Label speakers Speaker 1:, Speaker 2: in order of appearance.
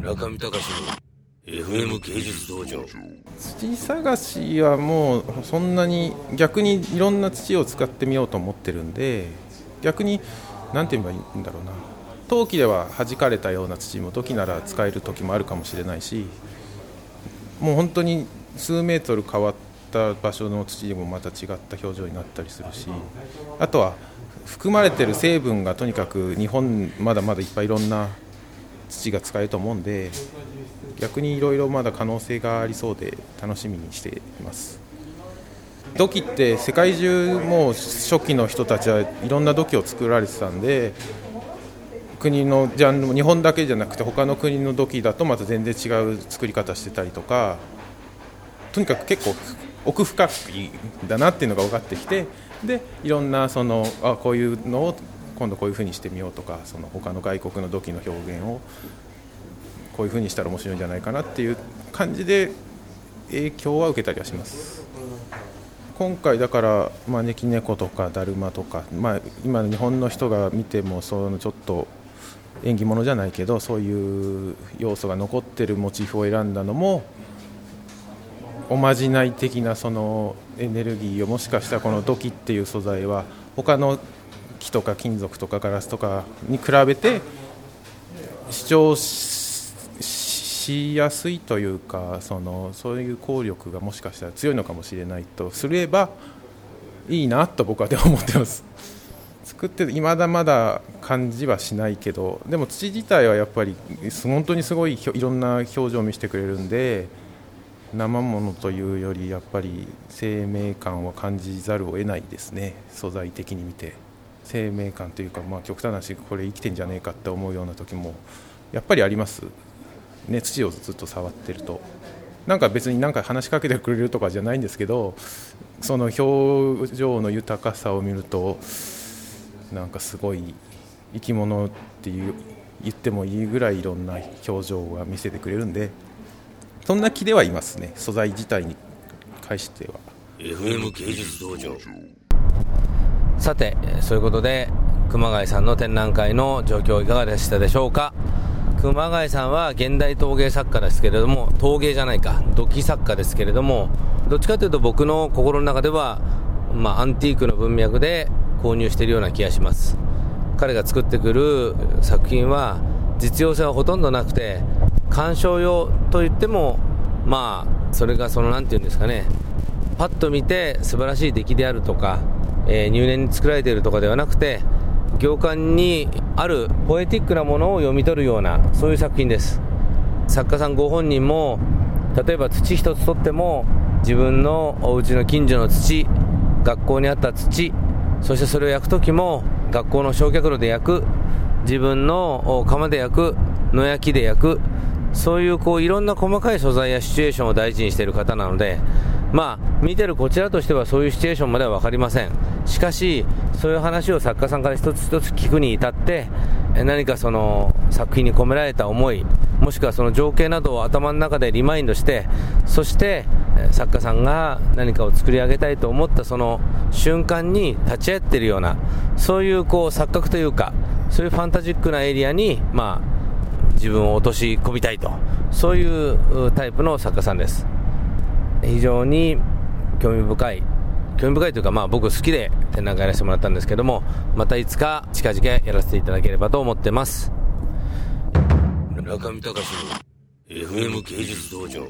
Speaker 1: 中見隆の FM 芸術道場。
Speaker 2: 土探しはもうそんなに逆にいろんな土を使ってみようと思ってるんで逆に何て言えばいいんだろうな。陶器では弾かれたような土も時なら使える時もあるかもしれないしもう本当に数メートル変わった場所の土でもまた違った表情になったりするしあとは含まれてる成分がとにかく日本まだまだいっぱいいろんな土が使えると思うんで逆にいろいろまだ可能性がありそうで楽しみにしています。土器って世界中もう初期の人たちはいろんな土器を作られてたんで国のジャンルも日本だけじゃなくて他の国の土器だとまた全然違う作り方してたりとかとにかく結構奥深くいいんだなっていうのが分かってきてでいろんなそのあこういうのを今度こういうふうにしてみようとかその他の外国の土器の表現をこういうふうにしたら面白いんじゃないかなっていう感じで影響は受けたりはします。今回だから招き猫とかだるまとか、まあ、今の日本の人が見てもそのちょっと縁起物じゃないけどそういう要素が残ってるモチーフを選んだのもおまじない的なそのエネルギーをもしかしたらこの土器っていう素材は他の木とか金属とかガラスとかに比べて主張しやすいというかそのそういう効力がもしかしたら強いのかもしれないとすればいいなと僕はで思ってます。作っていまだまだ感じはしないけどでも土自体はやっぱり本当にすごいいろんな表情を見せてくれるんで生ものというよりやっぱり生命感を感じざるを得ないですね。素材的に見て。生命感というか、まあ、極端な話これ生きてんじゃねえかって思うような時もやっぱりあります。ね土をずっと触ってると。なんか別になんか話しかけてくれるとかじゃないんですけどその表情の豊かさを見るとなんかすごい生き物っていう言ってもいいぐらいいろんな表情が見せてくれるんでそんな気ではいますね素材自体に関しては。
Speaker 1: FM 芸術道場。
Speaker 3: さてそういうことで熊谷さんの展覧会の状況いかがでしたでしょうか？熊谷さんは現代陶芸作家ですけれども陶芸じゃないか土器作家ですけれどもどっちかというと僕の心の中では、まあ、アンティークの文脈で購入しているような気がします。彼が作ってくる作品は実用性はほとんどなくて鑑賞用といってもまあそれがその何て言うんですかねパッと見て素晴らしい出来であるとか、えー、入念に作られているとかではなくて行間にあるポエティックなものを読み取るようなそういう作品です。作家さんご本人も例えば土一つとっても自分のお家の近所の土学校にあった土そしてそれを焼く時も学校の焼却炉で焼く自分の窯で焼く野焼きで焼くそういうこういろんな細かい素材やシチュエーションを大事にしている方なのでまあ見てるこちらとしてはそういうシチュエーションまでは分かりません。しかしそういう話を作家さんから一つ一つ聞くに至って何かその作品に込められた思いもしくはその情景などを頭の中でリマインドしてそして作家さんが何かを作り上げたいと思ったその瞬間に立ち会っているようなそういうこう錯覚というかそういうファンタジックなエリアにまあ自分を落とし込みたいと。そういうタイプの作家さんです。非常に興味深い興味深いというか、まあ、僕好きで展覧会やらせてもらったんですけどもまたいつか近々やらせていただければと思ってます。
Speaker 1: 中見隆の FM 芸術道場。